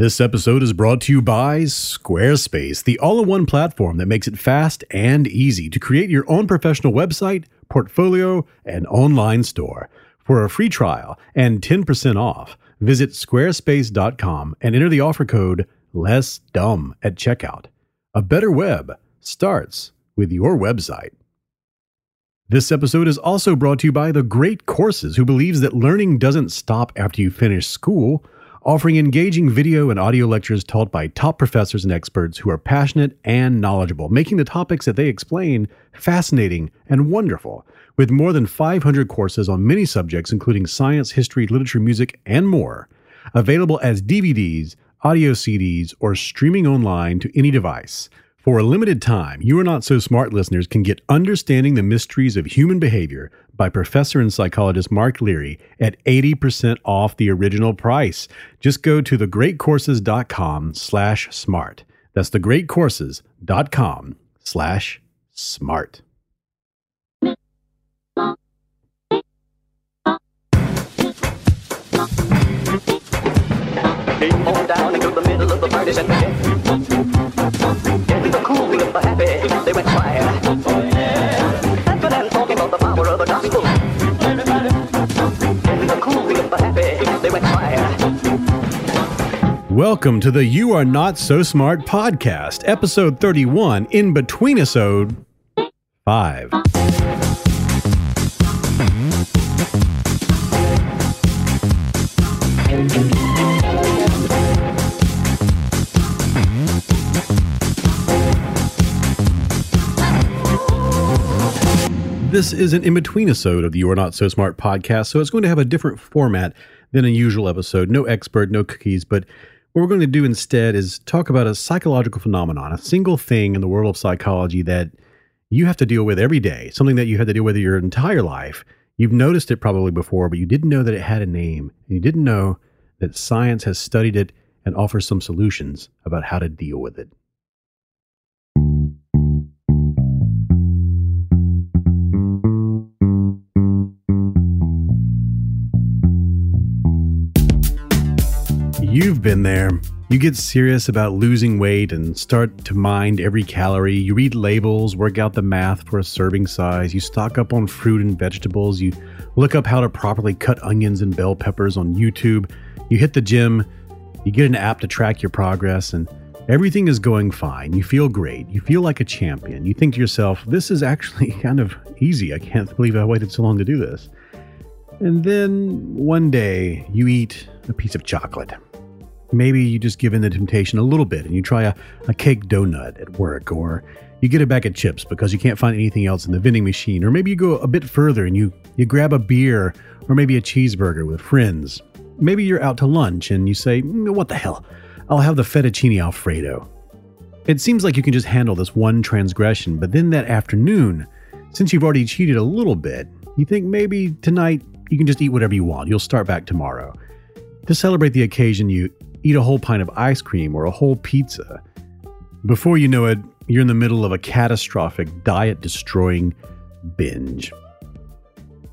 This episode is brought to you by Squarespace, the all in one platform that makes it fast and easy to create your own professional website, portfolio, and online store. For a free trial and 10% off, visit squarespace.com and enter the offer code less dumb at checkout. A better web starts with your website. This episode is also brought to you by The Great Courses, who believes that learning doesn't stop after you finish school, offering engaging video and audio lectures taught by top professors and experts who are passionate and knowledgeable, making the topics that they explain fascinating and wonderful. With more than 500 courses on many subjects, including science, history, literature, music, and more, available as DVDs, audio CDs, or streaming online to any device. For a limited time, You Are Not So Smart listeners can get Understanding the Mysteries of Human Behavior by professor and psychologist Mark Leary at 80% off the original price. Just go to thegreatcourses.com slash smart. That's thegreatcourses.com slash smart. Down into the middle of the party Into the cool happy, they went quiet. Welcome to the You Are Not So Smart podcast, episode 31, in between episode 5. This is an in between episode of the You Are Not So Smart podcast, so it's going to have a different format than a usual episode. No expert, no cookies, but what we're going to do instead is talk about a psychological phenomenon, a single thing in the world of psychology that you have to deal with every day, something that you had to deal with your entire life. You've noticed it probably before, but you didn't know that it had a name, and you didn't know that science has studied it and offers some solutions about how to deal with it. You've been there. You get serious about losing weight and start to mind every calorie. You read labels, work out the math for a serving size. You stock up on fruit and vegetables. You look up how to properly cut onions and bell peppers on YouTube. You hit the gym. You get an app to track your progress, and everything is going fine. You feel great. You feel like a champion. You think to yourself, this is actually kind of easy. I can't believe I waited so long to do this. And then one day you eat a piece of chocolate. Maybe you just give in the temptation a little bit and you try a, a cake donut at work, or you get a bag of chips because you can't find anything else in the vending machine, or maybe you go a bit further and you, you grab a beer or maybe a cheeseburger with friends. Maybe you're out to lunch and you say, "Mm, What the hell? I'll have the fettuccine alfredo. It seems like you can just handle this one transgression, but then that afternoon, since you've already cheated a little bit, you think maybe tonight you can just eat whatever you want. You'll start back tomorrow. To celebrate the occasion, you eat a whole pint of ice cream or a whole pizza. Before you know it, you're in the middle of a catastrophic diet destroying binge.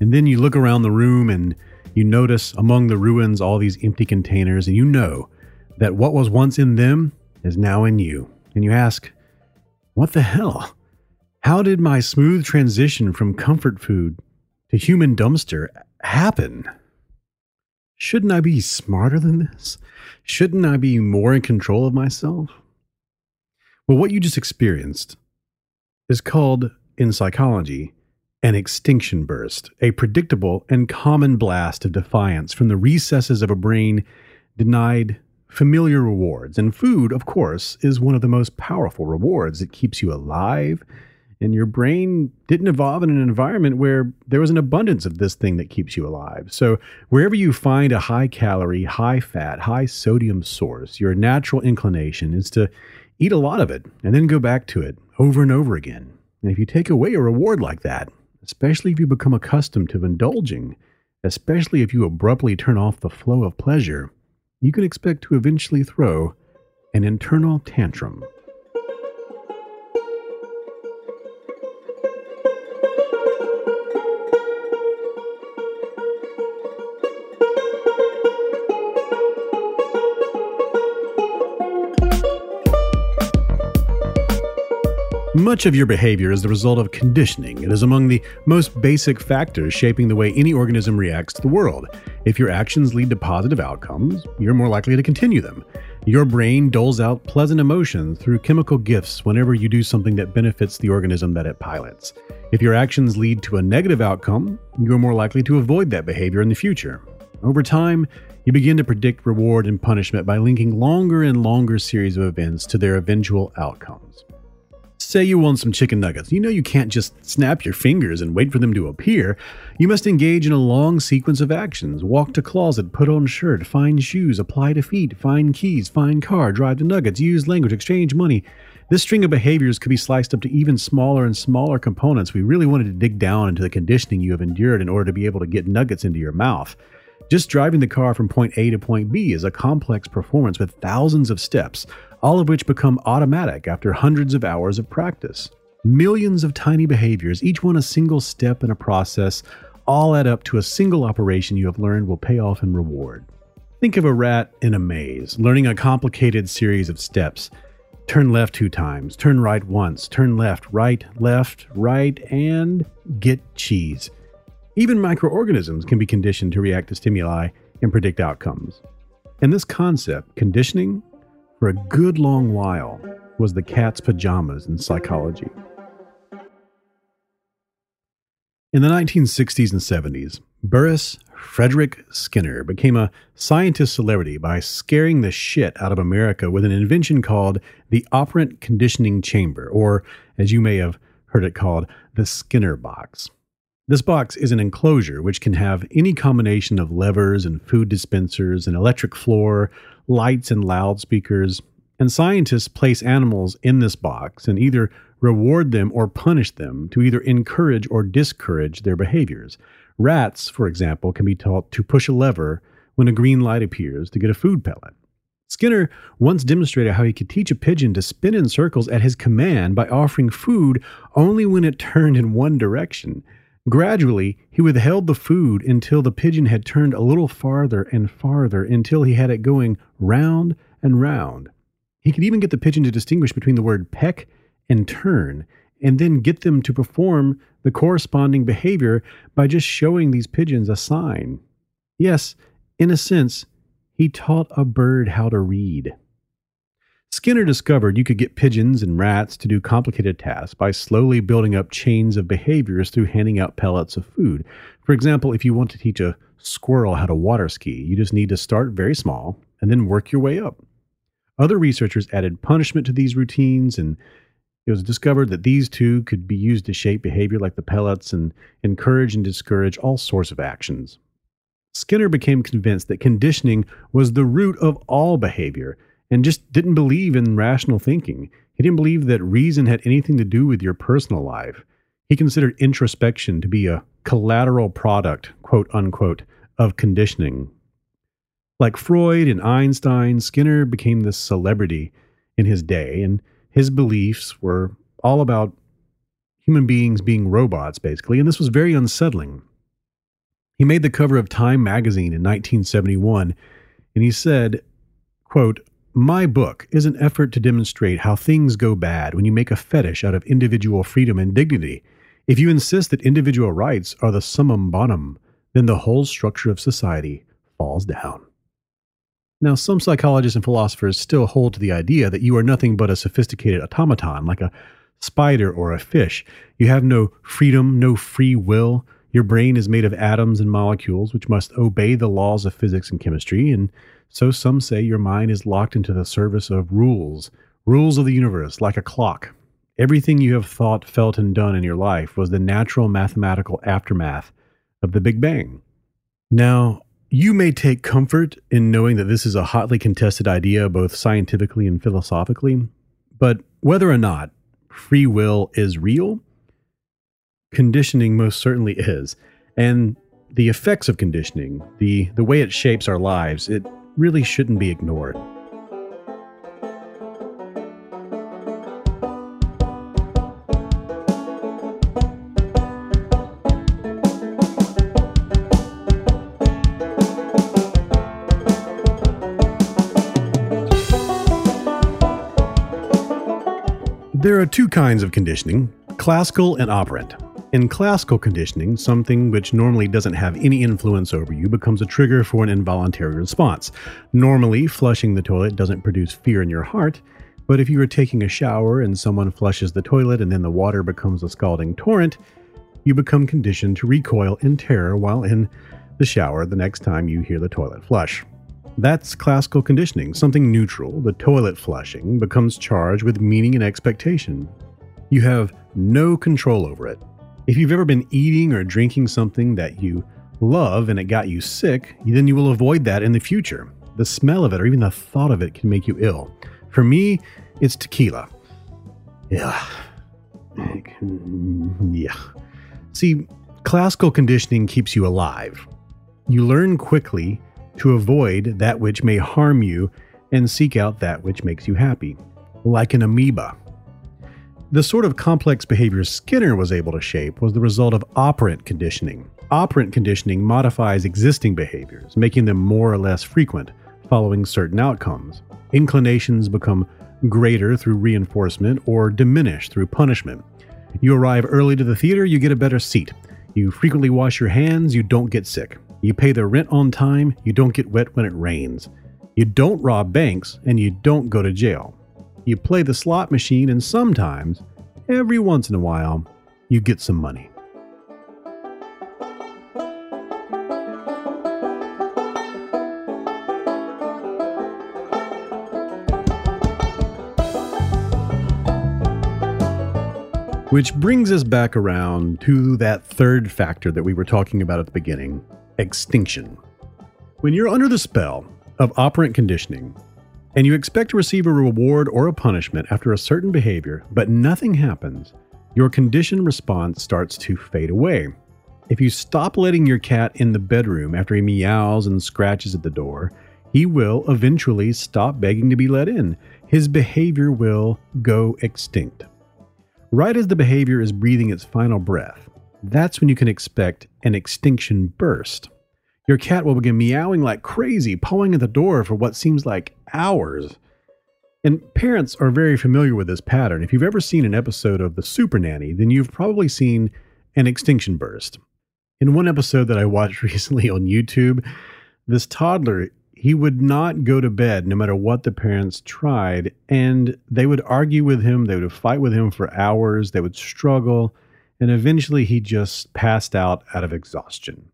And then you look around the room and you notice among the ruins all these empty containers, and you know that what was once in them is now in you. And you ask, What the hell? How did my smooth transition from comfort food to human dumpster happen? Shouldn't I be smarter than this? Shouldn't I be more in control of myself? Well, what you just experienced is called, in psychology, an extinction burst, a predictable and common blast of defiance from the recesses of a brain denied familiar rewards. And food, of course, is one of the most powerful rewards. It keeps you alive, And your brain didn't evolve in an environment where there was an abundance of this thing that keeps you alive. So, wherever you find a high calorie, high fat, high sodium source, your natural inclination is to eat a lot of it and then go back to it over and over again. And if you take away a reward like that, especially if you become accustomed to indulging, especially if you abruptly turn off the flow of pleasure, you can expect to eventually throw an internal tantrum. Much of your behavior is the result of conditioning. It is among the most basic factors shaping the way any organism reacts to the world. If your actions lead to positive outcomes, you're more likely to continue them. Your brain doles out pleasant emotions through chemical gifts whenever you do something that benefits the organism that it pilots. If your actions lead to a negative outcome, you're more likely to avoid that behavior in the future. Over time, you begin to predict reward and punishment by linking longer and longer series of events to their eventual outcomes. Say you want some chicken nuggets. You know you can't just snap your fingers and wait for them to appear. You must engage in a long sequence of actions walk to closet, put on shirt, find shoes, apply to feet, find keys, find car, drive to nuggets, use language, exchange money. This string of behaviors could be sliced up to even smaller and smaller components. We really wanted to dig down into the conditioning you have endured in order to be able to get nuggets into your mouth. Just driving the car from point A to point B is a complex performance with thousands of steps, all of which become automatic after hundreds of hours of practice. Millions of tiny behaviors, each one a single step in a process, all add up to a single operation you have learned will pay off in reward. Think of a rat in a maze, learning a complicated series of steps. Turn left two times, turn right once, turn left, right, left, right, and get cheese. Even microorganisms can be conditioned to react to stimuli and predict outcomes. And this concept, conditioning, for a good long while was the cat's pajamas in psychology. In the 1960s and 70s, Burrhus Frederic Skinner became a scientist celebrity by scaring the shit out of America with an invention called the operant conditioning chamber, or as you may have heard it called, the Skinner box. This box is an enclosure which can have any combination of levers and food dispensers, an electric floor, lights, and loudspeakers. And scientists place animals in this box and either reward them or punish them to either encourage or discourage their behaviors. Rats, for example, can be taught to push a lever when a green light appears to get a food pellet. Skinner once demonstrated how he could teach a pigeon to spin in circles at his command by offering food only when it turned in one direction. Gradually, he withheld the food until the pigeon had turned a little farther and farther until he had it going round and round. He could even get the pigeon to distinguish between the word peck and turn, and then get them to perform the corresponding behavior by just showing these pigeons a sign. Yes, in a sense, he taught a bird how to read. Skinner discovered you could get pigeons and rats to do complicated tasks by slowly building up chains of behaviors through handing out pellets of food. For example, if you want to teach a squirrel how to water ski, you just need to start very small and then work your way up. Other researchers added punishment to these routines, and it was discovered that these two could be used to shape behavior like the pellets and encourage and discourage all sorts of actions. Skinner became convinced that conditioning was the root of all behavior and just didn't believe in rational thinking. He didn't believe that reason had anything to do with your personal life. He considered introspection to be a collateral product, quote unquote, of conditioning. Like Freud and Einstein, Skinner became this celebrity in his day, and his beliefs were all about human beings being robots, basically, and this was very unsettling. He made the cover of Time magazine in 1971, and he said, quote, my book is an effort to demonstrate how things go bad when you make a fetish out of individual freedom and dignity. If you insist that individual rights are the summum bonum, then the whole structure of society falls down. Now, some psychologists and philosophers still hold to the idea that you are nothing but a sophisticated automaton, like a spider or a fish. You have no freedom, no free will. Your brain is made of atoms and molecules which must obey the laws of physics and chemistry, and so some say your mind is locked into the service of rules, rules of the universe, like a clock. Everything you have thought, felt, and done in your life was the natural mathematical aftermath of the Big Bang. Now, you may take comfort in knowing that this is a hotly contested idea, both scientifically and philosophically, but whether or not free will is real, conditioning most certainly is. And the effects of conditioning, the, the way it shapes our lives, it really shouldn't be ignored. There are two kinds of conditioning classical and operant. In classical conditioning, something which normally doesn't have any influence over you becomes a trigger for an involuntary response. Normally, flushing the toilet doesn't produce fear in your heart, but if you are taking a shower and someone flushes the toilet and then the water becomes a scalding torrent, you become conditioned to recoil in terror while in the shower the next time you hear the toilet flush. That's classical conditioning. Something neutral, the toilet flushing, becomes charged with meaning and expectation. You have no control over it. If you've ever been eating or drinking something that you love and it got you sick, then you will avoid that in the future. The smell of it or even the thought of it can make you ill. For me, it's tequila. Yeah. Yeah. See, classical conditioning keeps you alive. You learn quickly to avoid that which may harm you and seek out that which makes you happy, like an amoeba. The sort of complex behavior Skinner was able to shape was the result of operant conditioning. Operant conditioning modifies existing behaviors, making them more or less frequent, following certain outcomes. Inclinations become greater through reinforcement or diminish through punishment. You arrive early to the theater, you get a better seat. You frequently wash your hands, you don't get sick. You pay the rent on time, you don't get wet when it rains. You don't rob banks, and you don't go to jail. You play the slot machine, and sometimes, every once in a while, you get some money. Which brings us back around to that third factor that we were talking about at the beginning extinction. When you're under the spell of operant conditioning, and you expect to receive a reward or a punishment after a certain behavior, but nothing happens, your conditioned response starts to fade away. If you stop letting your cat in the bedroom after he meows and scratches at the door, he will eventually stop begging to be let in. His behavior will go extinct. Right as the behavior is breathing its final breath, that's when you can expect an extinction burst. Your cat will begin meowing like crazy, pawing at the door for what seems like hours. And parents are very familiar with this pattern. If you've ever seen an episode of The Super Nanny, then you've probably seen an extinction burst. In one episode that I watched recently on YouTube, this toddler, he would not go to bed no matter what the parents tried, and they would argue with him, they would fight with him for hours, they would struggle and eventually he just passed out out of exhaustion.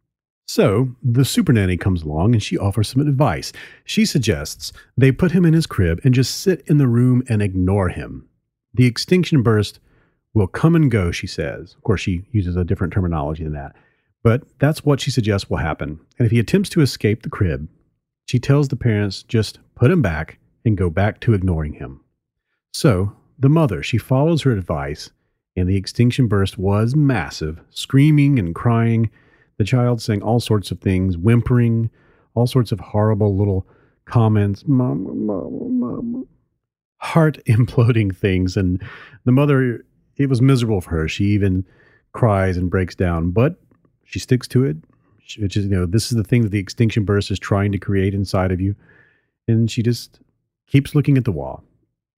So the super nanny comes along and she offers some advice. She suggests they put him in his crib and just sit in the room and ignore him. The extinction burst will come and go, she says. Of course, she uses a different terminology than that. But that's what she suggests will happen. And if he attempts to escape the crib, she tells the parents just put him back and go back to ignoring him. So the mother, she follows her advice and the extinction burst was massive, screaming and crying, the child saying all sorts of things, whimpering, all sorts of horrible little comments, mama, mama, mama, heart imploding things. And the mother, it was miserable for her. She even cries and breaks down, but she sticks to it, which is, you know, this is the thing that the extinction burst is trying to create inside of you. And she just keeps looking at the wall.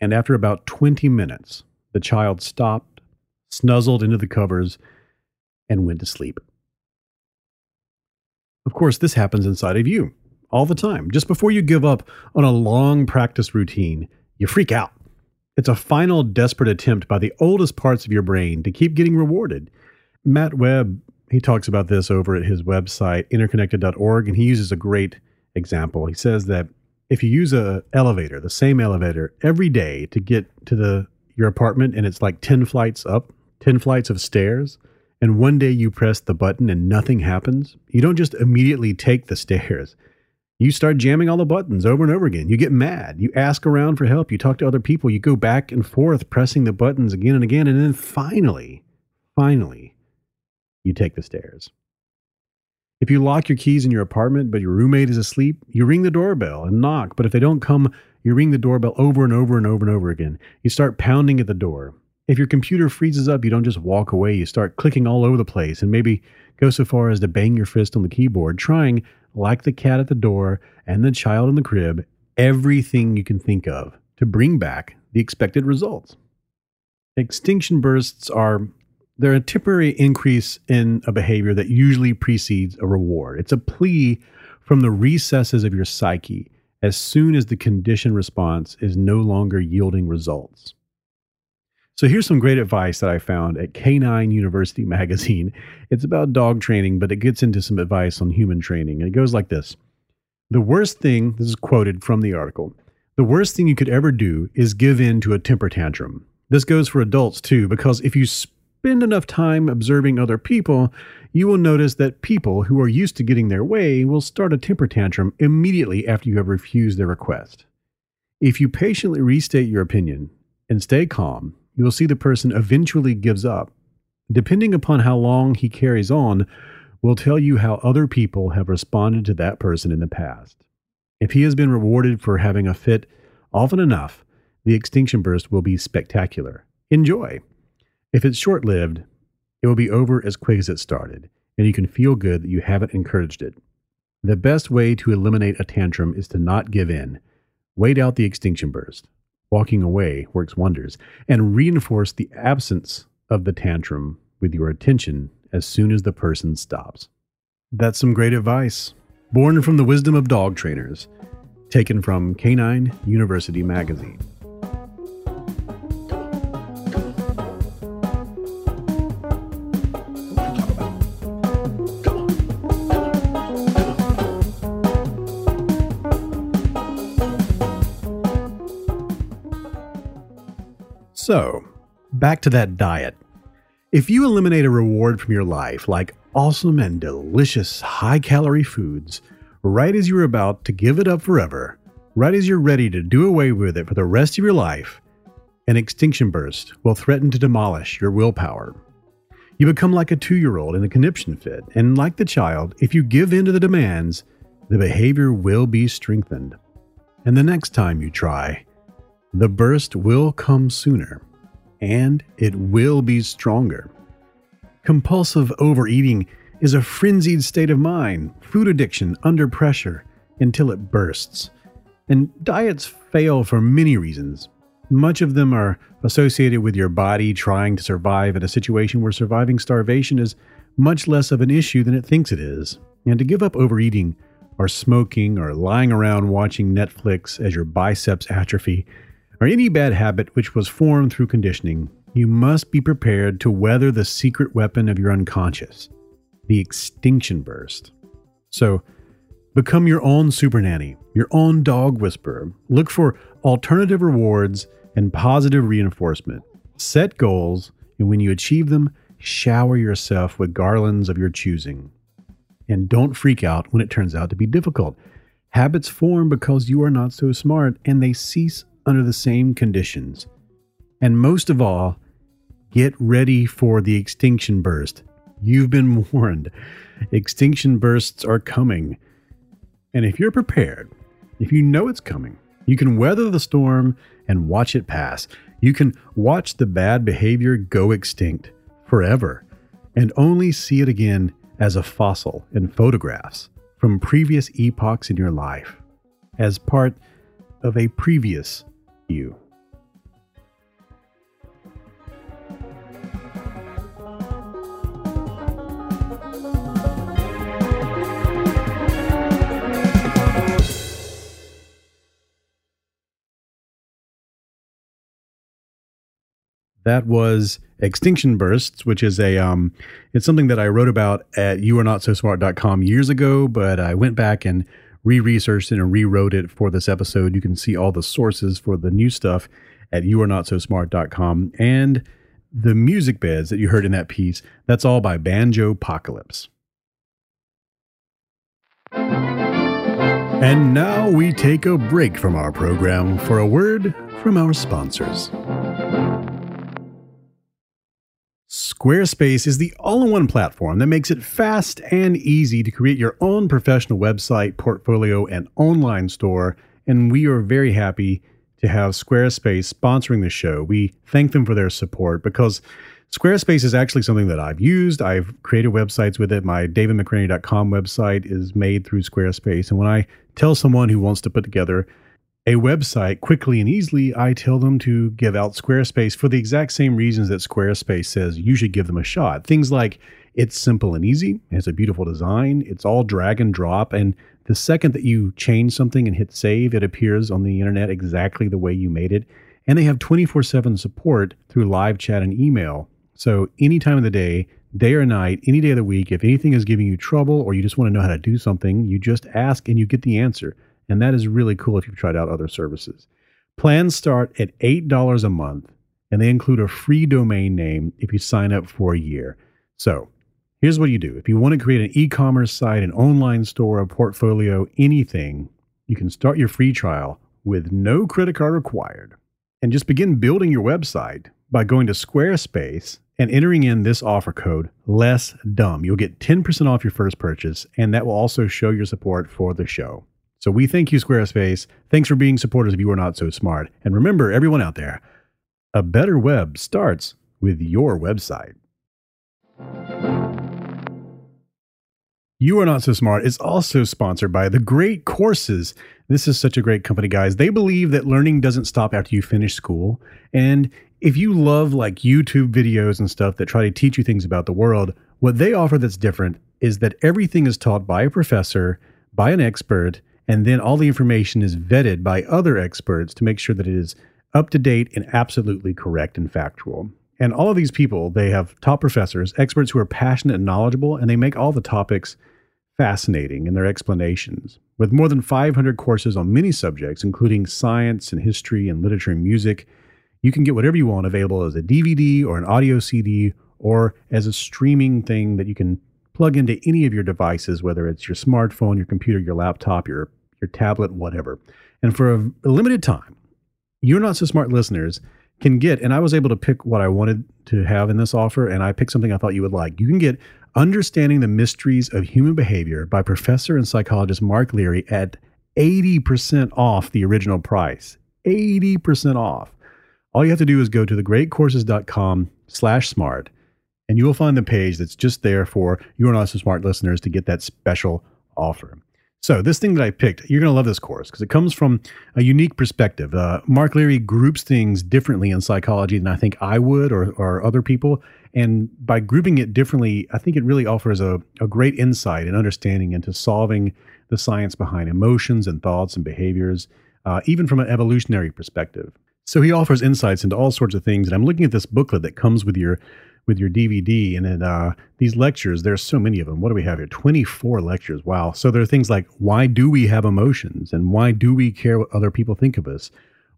And after about 20 minutes, the child stopped snuzzled into the covers, and went to sleep. Of course, this happens inside of you all the time. Just before you give up on a long practice routine, you freak out. It's a final desperate attempt by the oldest parts of your brain to keep getting rewarded. Matt Webb, he talks about this over at his website, interconnected.org, and he uses a great example. He says that if you use a elevator, the same elevator every day to get to the your apartment and it's like 10 flights up, 10 flights of stairs, and one day you press the button and nothing happens, you don't just immediately take the stairs. You start jamming all the buttons over and over again. You get mad. You ask around for help. You talk to other people. You go back and forth pressing the buttons again and again. And then finally, finally, you take the stairs. If you lock your keys in your apartment, but your roommate is asleep, you ring the doorbell and knock. But if they don't come, you ring the doorbell over and over and over and over again. You start pounding at the door. If your computer freezes up, you don't just walk away. You start clicking all over the place and maybe go so far as to bang your fist on the keyboard, trying, like the cat at the door and the child in the crib, everything you can think of to bring back the expected results. Extinction bursts are they're a temporary increase in a behavior that usually precedes a reward. It's a plea from the recesses of your psyche as soon as the conditioned response is no longer yielding results. So here's some great advice that I found at Canine University magazine. It's about dog training, but it gets into some advice on human training. And it goes like this The worst thing, this is quoted from the article, the worst thing you could ever do is give in to a temper tantrum. This goes for adults too, because if you spend enough time observing other people, you will notice that people who are used to getting their way will start a temper tantrum immediately after you have refused their request. If you patiently restate your opinion and stay calm, you will see the person eventually gives up. Depending upon how long he carries on, will tell you how other people have responded to that person in the past. If he has been rewarded for having a fit often enough, the extinction burst will be spectacular. Enjoy. If it's short lived, it will be over as quick as it started, and you can feel good that you haven't encouraged it. The best way to eliminate a tantrum is to not give in. Wait out the extinction burst. Walking away works wonders, and reinforce the absence of the tantrum with your attention as soon as the person stops. That's some great advice, born from the wisdom of dog trainers, taken from Canine University magazine. Back to that diet. If you eliminate a reward from your life, like awesome and delicious high calorie foods, right as you're about to give it up forever, right as you're ready to do away with it for the rest of your life, an extinction burst will threaten to demolish your willpower. You become like a two year old in a conniption fit, and like the child, if you give in to the demands, the behavior will be strengthened. And the next time you try, the burst will come sooner, and it will be stronger. Compulsive overeating is a frenzied state of mind, food addiction under pressure, until it bursts. And diets fail for many reasons. Much of them are associated with your body trying to survive in a situation where surviving starvation is much less of an issue than it thinks it is. And to give up overeating, or smoking, or lying around watching Netflix as your biceps atrophy or any bad habit which was formed through conditioning, you must be prepared to weather the secret weapon of your unconscious, the extinction burst. So, become your own super nanny, your own dog whisperer. Look for alternative rewards and positive reinforcement. Set goals, and when you achieve them, shower yourself with garlands of your choosing. And don't freak out when it turns out to be difficult. Habits form because you are not so smart, and they cease under the same conditions. And most of all, get ready for the extinction burst. You've been warned. Extinction bursts are coming. And if you're prepared, if you know it's coming, you can weather the storm and watch it pass. You can watch the bad behavior go extinct forever and only see it again as a fossil in photographs from previous epochs in your life, as part of a previous you. that was extinction bursts which is a um it's something that i wrote about at youarenotsosmart.com years ago but i went back and re researched it and rewrote it for this episode. You can see all the sources for the new stuff at youarenotsosmart.com. And the music beds that you heard in that piece, that's all by Banjo Apocalypse. And now we take a break from our program for a word from our sponsors. Squarespace is the all in one platform that makes it fast and easy to create your own professional website, portfolio, and online store. And we are very happy to have Squarespace sponsoring the show. We thank them for their support because Squarespace is actually something that I've used. I've created websites with it. My davidmcraney.com website is made through Squarespace. And when I tell someone who wants to put together a website quickly and easily, I tell them to give out Squarespace for the exact same reasons that Squarespace says you should give them a shot. Things like it's simple and easy, it has a beautiful design, it's all drag and drop, and the second that you change something and hit save, it appears on the internet exactly the way you made it. And they have 24 7 support through live chat and email. So, any time of the day, day or night, any day of the week, if anything is giving you trouble or you just want to know how to do something, you just ask and you get the answer. And that is really cool if you've tried out other services. Plans start at $8 a month, and they include a free domain name if you sign up for a year. So here's what you do if you want to create an e commerce site, an online store, a portfolio, anything, you can start your free trial with no credit card required. And just begin building your website by going to Squarespace and entering in this offer code less dumb. You'll get 10% off your first purchase, and that will also show your support for the show. So we thank you, Squarespace. Thanks for being supporters of You Are Not So Smart. And remember, everyone out there, a better web starts with your website. You Are Not So Smart is also sponsored by The Great Courses. This is such a great company, guys. They believe that learning doesn't stop after you finish school. And if you love like YouTube videos and stuff that try to teach you things about the world, what they offer that's different is that everything is taught by a professor, by an expert, and then all the information is vetted by other experts to make sure that it is up to date and absolutely correct and factual. And all of these people, they have top professors, experts who are passionate and knowledgeable, and they make all the topics fascinating in their explanations. With more than 500 courses on many subjects, including science and history and literature and music, you can get whatever you want available as a DVD or an audio CD or as a streaming thing that you can plug into any of your devices, whether it's your smartphone, your computer, your laptop, your your tablet, whatever. And for a, limited time, you're not so smart listeners can get, and I was able to pick what I wanted to have in this offer, and I picked something I thought you would like. You can get Understanding the Mysteries of Human Behavior by professor and psychologist Mark Leary at 80% off the original price. 80% off. All you have to do is go to thegreatcourses.com slash smart, and you will find the page that's just there for you are not so smart listeners to get that special offer. So, this thing that I picked, you're going to love this course because it comes from a unique perspective. Uh, Mark Leary groups things differently in psychology than I think I would or, or other people. And by grouping it differently, I think it really offers a, a great insight and understanding into solving the science behind emotions and thoughts and behaviors, uh, even from an evolutionary perspective. So, he offers insights into all sorts of things. And I'm looking at this booklet that comes with your with your DVD. And then uh, these lectures, there's so many of them. What do we have here? 24 lectures. Wow. So there are things like why do we have emotions and why do we care what other people think of us?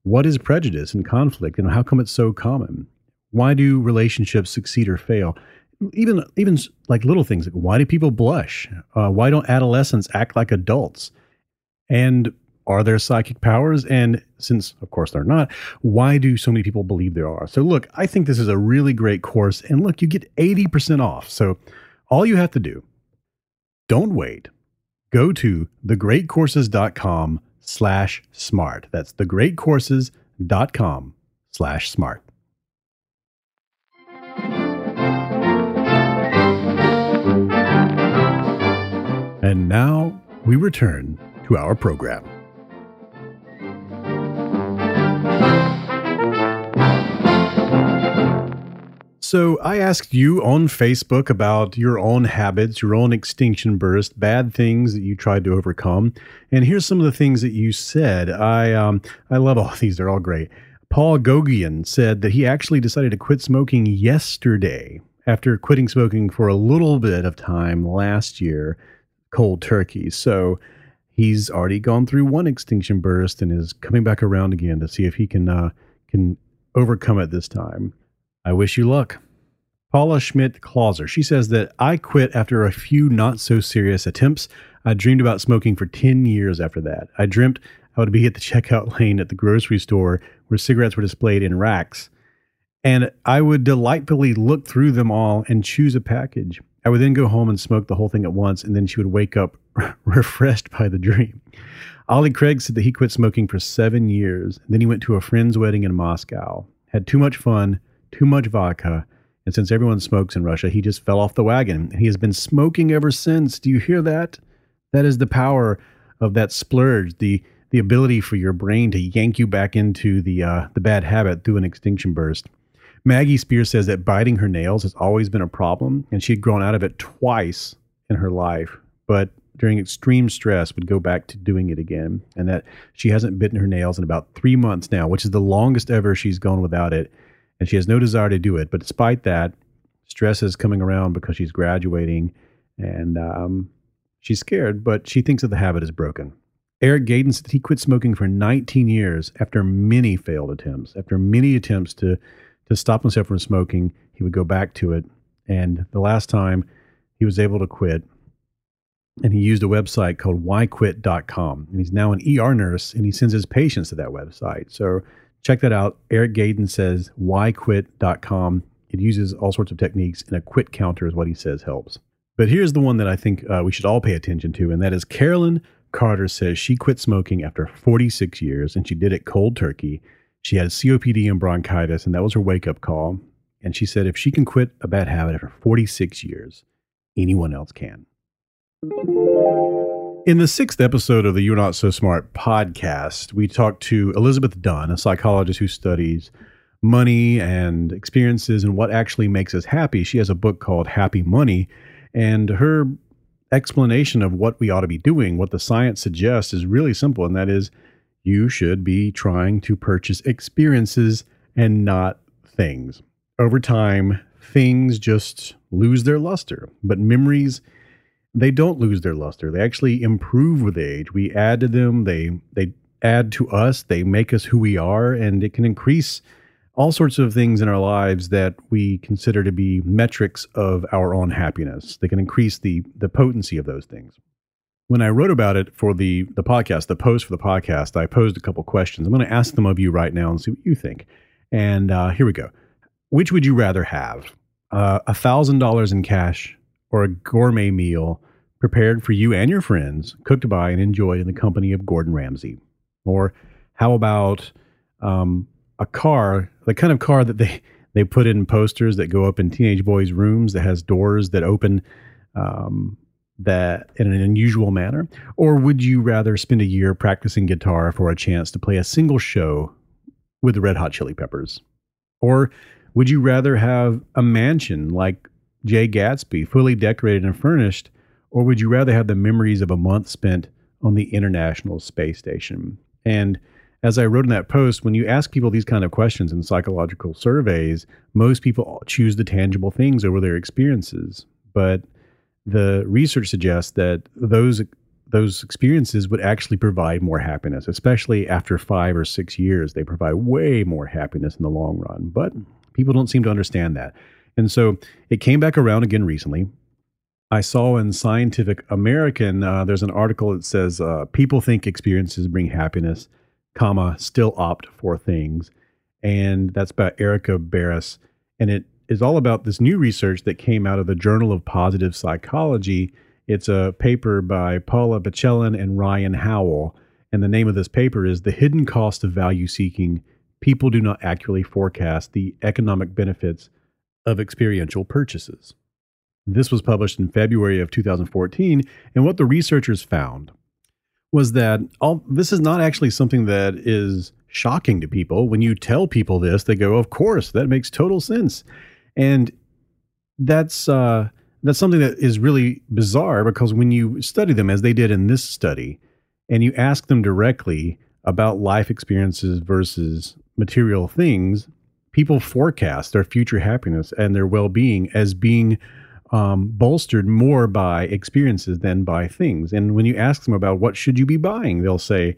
What is prejudice and conflict and how come it's so common? Why do relationships succeed or fail? Even even like little things like why do people blush? Uh, why don't adolescents act like adults? And are there psychic powers? And since, of course, they're not, why do so many people believe there are? So, look, I think this is a really great course. And look, you get 80% off. So, all you have to do, don't wait. Go to thegreatcourses.com slash smart. That's thegreatcourses.com slash smart. And now we return to our program. So I asked you on Facebook about your own habits, your own extinction burst, bad things that you tried to overcome. And here's some of the things that you said. I um I love all these, they're all great. Paul Gogian said that he actually decided to quit smoking yesterday after quitting smoking for a little bit of time last year, cold turkey. So he's already gone through one extinction burst and is coming back around again to see if he can uh, can overcome it this time. I wish you luck. Paula Schmidt Clauser. She says that I quit after a few not so serious attempts. I dreamed about smoking for 10 years after that. I dreamt I would be at the checkout lane at the grocery store where cigarettes were displayed in racks. And I would delightfully look through them all and choose a package. I would then go home and smoke the whole thing at once, and then she would wake up refreshed by the dream. Ollie Craig said that he quit smoking for seven years. And then he went to a friend's wedding in Moscow, had too much fun, too much vodka, and since everyone smokes in Russia, he just fell off the wagon. He has been smoking ever since. Do you hear that? That is the power of that splurge, the the ability for your brain to yank you back into the uh, the bad habit through an extinction burst. Maggie Spear says that biting her nails has always been a problem, and she had grown out of it twice in her life, but during extreme stress would go back to doing it again, and that she hasn't bitten her nails in about three months now, which is the longest ever she's gone without it and she has no desire to do it. But despite that, stress is coming around because she's graduating and um, she's scared, but she thinks that the habit is broken. Eric Gaden said he quit smoking for 19 years after many failed attempts. After many attempts to, to stop himself from smoking, he would go back to it. And the last time he was able to quit, and he used a website called whyquit.com. And he's now an ER nurse and he sends his patients to that website. So Check that out. Eric Gaden says whyquit.com. It uses all sorts of techniques, and a quit counter is what he says helps. But here's the one that I think uh, we should all pay attention to, and that is Carolyn Carter says she quit smoking after 46 years, and she did it cold turkey. She had COPD and bronchitis, and that was her wake up call. And she said if she can quit a bad habit after 46 years, anyone else can. In the sixth episode of the You're Not So Smart podcast, we talked to Elizabeth Dunn, a psychologist who studies money and experiences and what actually makes us happy. She has a book called Happy Money, and her explanation of what we ought to be doing, what the science suggests, is really simple, and that is you should be trying to purchase experiences and not things. Over time, things just lose their luster, but memories they don't lose their luster. They actually improve with age. We add to them, they they add to us, they make us who we are, and it can increase all sorts of things in our lives that we consider to be metrics of our own happiness. They can increase the the potency of those things. When I wrote about it for the the podcast, the post for the podcast, I posed a couple questions. I'm going to ask them of you right now and see what you think. And uh, here we go. Which would you rather have? Uh, a thousand dollars in cash or a gourmet meal prepared for you and your friends, cooked by and enjoyed in the company of Gordon Ramsay? Or how about um, a car, the kind of car that they, they put in posters that go up in teenage boys' rooms that has doors that open um, that in an unusual manner? Or would you rather spend a year practicing guitar for a chance to play a single show with the Red Hot Chili Peppers? Or would you rather have a mansion like Jay Gatsby, fully decorated and furnished, or would you rather have the memories of a month spent on the International Space Station? And as I wrote in that post, when you ask people these kind of questions in psychological surveys, most people choose the tangible things over their experiences. But the research suggests that those those experiences would actually provide more happiness, especially after five or six years. They provide way more happiness in the long run. But people don't seem to understand that. And so it came back around again recently. I saw in Scientific American, uh, there's an article that says uh, people think experiences bring happiness, comma, still opt for things. And that's by Erika Beras. And it is all about this new research that came out of the Journal of Positive Psychology. It's a paper by Paula Pchelin and Ryan Howell. And the name of this paper is The Hidden Cost of Value Seeking. People do not accurately forecast the economic benefits of experiential purchases. This was published in February of 2014, and what the researchers found was that all this is not actually something that is shocking to people. When you tell people this, they go, "Of course, that makes total sense," and that's uh, that's something that is really bizarre because when you study them, as they did in this study, and you ask them directly about life experiences versus material things, people forecast their future happiness and their well being as being um, bolstered more by experiences than by things. And when you ask them about what should you be buying, they'll say,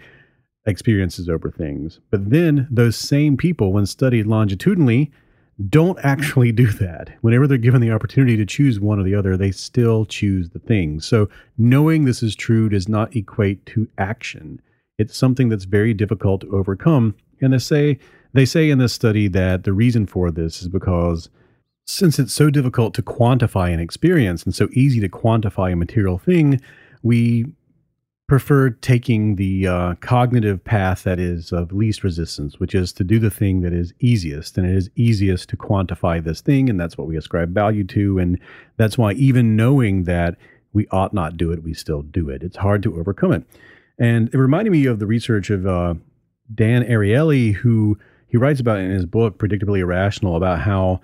experiences over things. But then those same people, when studied longitudinally, don't actually do that. Whenever they're given the opportunity to choose one or the other, they still choose the thing. So knowing this is true does not equate to action. It's something that's very difficult to overcome. And they say they say in this study that the reason for this is because since it's so difficult to quantify an experience and so easy to quantify a material thing, we prefer taking the uh, cognitive path that is of least resistance, which is to do the thing that is easiest. And it is easiest to quantify this thing, and that's what we ascribe value to. And that's why, even knowing that we ought not do it, we still do it. It's hard to overcome it. And it reminded me of the research of uh, Dan Ariely, who he writes about in his book, Predictably Irrational, about how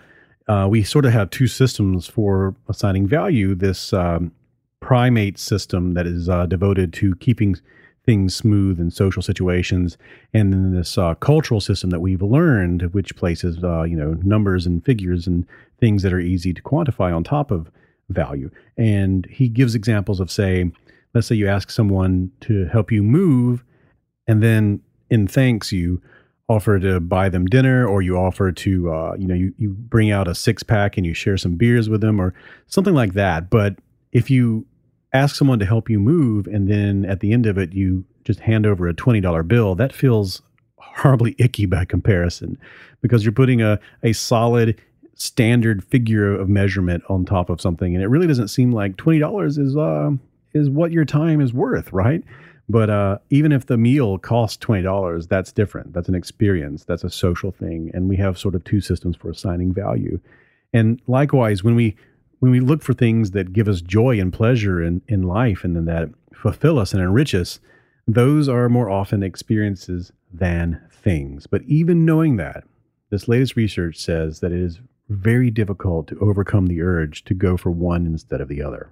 uh, we sort of have two systems for assigning value this um, primate system that is uh, devoted to keeping things smooth in social situations, and then this uh, cultural system that we've learned, which places uh, you know numbers and figures and things that are easy to quantify on top of value. And he gives examples of say, let's say you ask someone to help you move, and then in thanks you offer to buy them dinner or you offer to uh, you know you, you bring out a six pack and you share some beers with them or something like that but if you ask someone to help you move and then at the end of it you just hand over a $20 bill, that feels horribly icky by comparison because you're putting a, a solid standard figure of measurement on top of something and it really doesn't seem like $20 is uh is what your time is worth, right? But uh, even if the meal costs twenty dollars, that's different. That's an experience. That's a social thing, and we have sort of two systems for assigning value. And likewise, when we when we look for things that give us joy and pleasure in, in life and then that fulfill us and enrich us, those are more often experiences than things. But even knowing that, this latest research says that it is very difficult to overcome the urge to go for one instead of the other.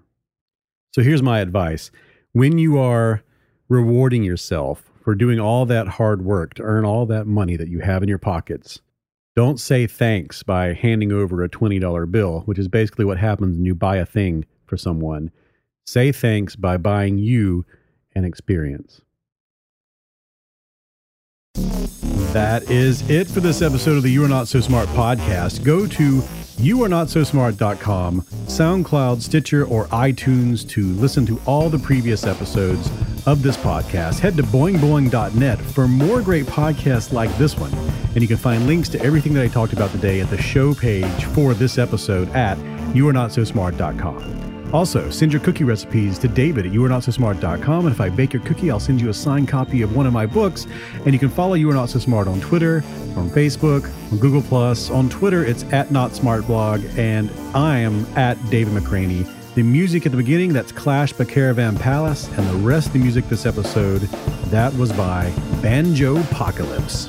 So here's my advice when you are rewarding yourself for doing all that hard work to earn all that money that you have in your pockets, don't say thanks by handing over a $20 bill, which is basically what happens when you buy a thing for someone. Say thanks by buying you an experience. That is it for this episode of the You Are Not So Smart podcast. Go to youarenotsosmart.com, SoundCloud, Stitcher, or iTunes to listen to all the previous episodes of this podcast. Head to boingboing.net for more great podcasts like this one. And you can find links to everything that I talked about today at the show page for this episode at youarenotsosmart.com. Also, send your cookie recipes to David at youarenotsosmart.com. And if I bake your cookie, I'll send you a signed copy of one of my books. And you can follow You Are Not So Smart on Twitter, on Facebook, on Google Plus. On Twitter, it's at Not Smart Blog, and I am at David McRaney. The music at the beginning, that's Clash by Caravan Palace, and the rest of the music this episode, that was by Banjo Apocalypse.